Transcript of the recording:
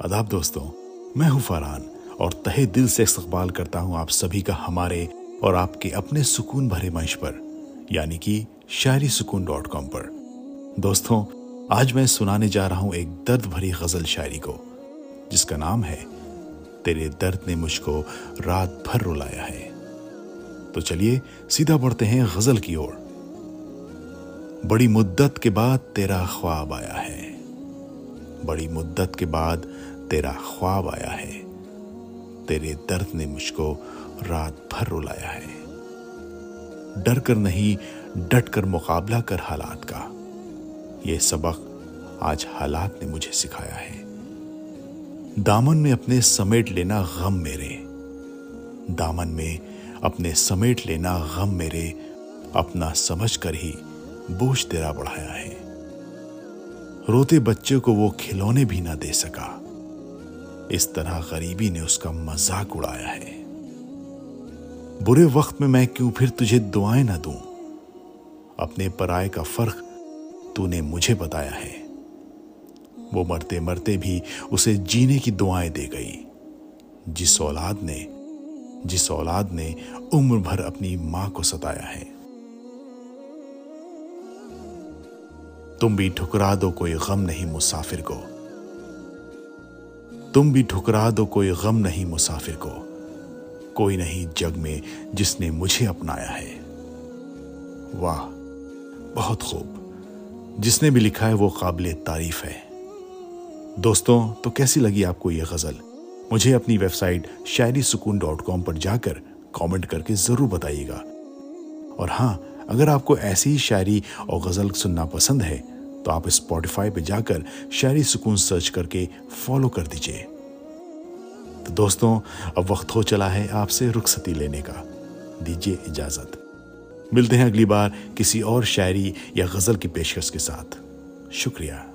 अदाब दोस्तों, मैं हूँ फरहान और तहे दिल से इस्तकबाल करता हूँ आप सभी का हमारे और आपके अपने सुकून भरे मंच पर, यानी कि शायरी सुकून डॉट कॉम पर। दोस्तों, आज मैं सुनाने जा रहा हूँ एक दर्द भरी गज़ल शायरी को, जिसका नाम है, तेरे दर्द ने मुझको रात भर रुलाया है। तो चलिए सीधा बढ़ते हैं गज़ल की ओर। बड़ी मुद्दत के बाद तेरा ख्वाब आया है। बड़ी मुद्दत के बाद तेरा ख्वाब आया है। तेरे दर्द ने मुझको रात भर रुलाया है। डर कर नहीं डट कर मुकाबला कर हालात का। यह सबक आज हालात ने मुझे सिखाया है। दामन में अपने समेट लेना गम मेरे। दामन में अपने समेट लेना गम मेरे। अपना समझ कर ही बोझ तेरा बढ़ाया है। रोते बच्चे को वो खिलौने भी ना दे सका। इस तरह गरीबी ने उसका मज़ाक उड़ाया है। बुरे वक्त में मैं क्यों फिर तुझे दुआएँ ना दूँ? अपने पराए का फ़र्क तूने मुझे बताया है। वो मरते मरते भी उसे जीने की दुआएँ दे गई। जिस औलाद ने, जिस औलाद ने उम्र भर अपनी माँ को सताया है। तुम भी ठुकरा दो कोई गम नहीं मुसाफिर को। तुम भी ठुकरा दो कोई गम नहीं मुसाफिर को। कोई नहीं जग में जिसने मुझे अपनाया है। वाह, बहुत खूब। जिसने भी लिखा है वो काबिल तारीफ़ है। दोस्तों तो कैसी लगी आपको ये गज़ल? मुझे अपनी वेबसाइट शायरी सुकून डॉट कॉम पर जाकर कमेंट करके ज़रूर बताइएगा। और हाँ अगर आपको ऐसी ही शायरी और गज़ल सुनना पसंद है तो आप स्पॉटिफाई पे जाकर शहरी सुकून सर्च करके फॉलो कर दीजिए। तो दोस्तों, अब वक्त हो चला है आपसे रुखसती लेने का। दीजिए इजाज़त। मिलते हैं अगली बार किसी और शायरी या गज़ल की पेशकश के साथ। शुक्रिया।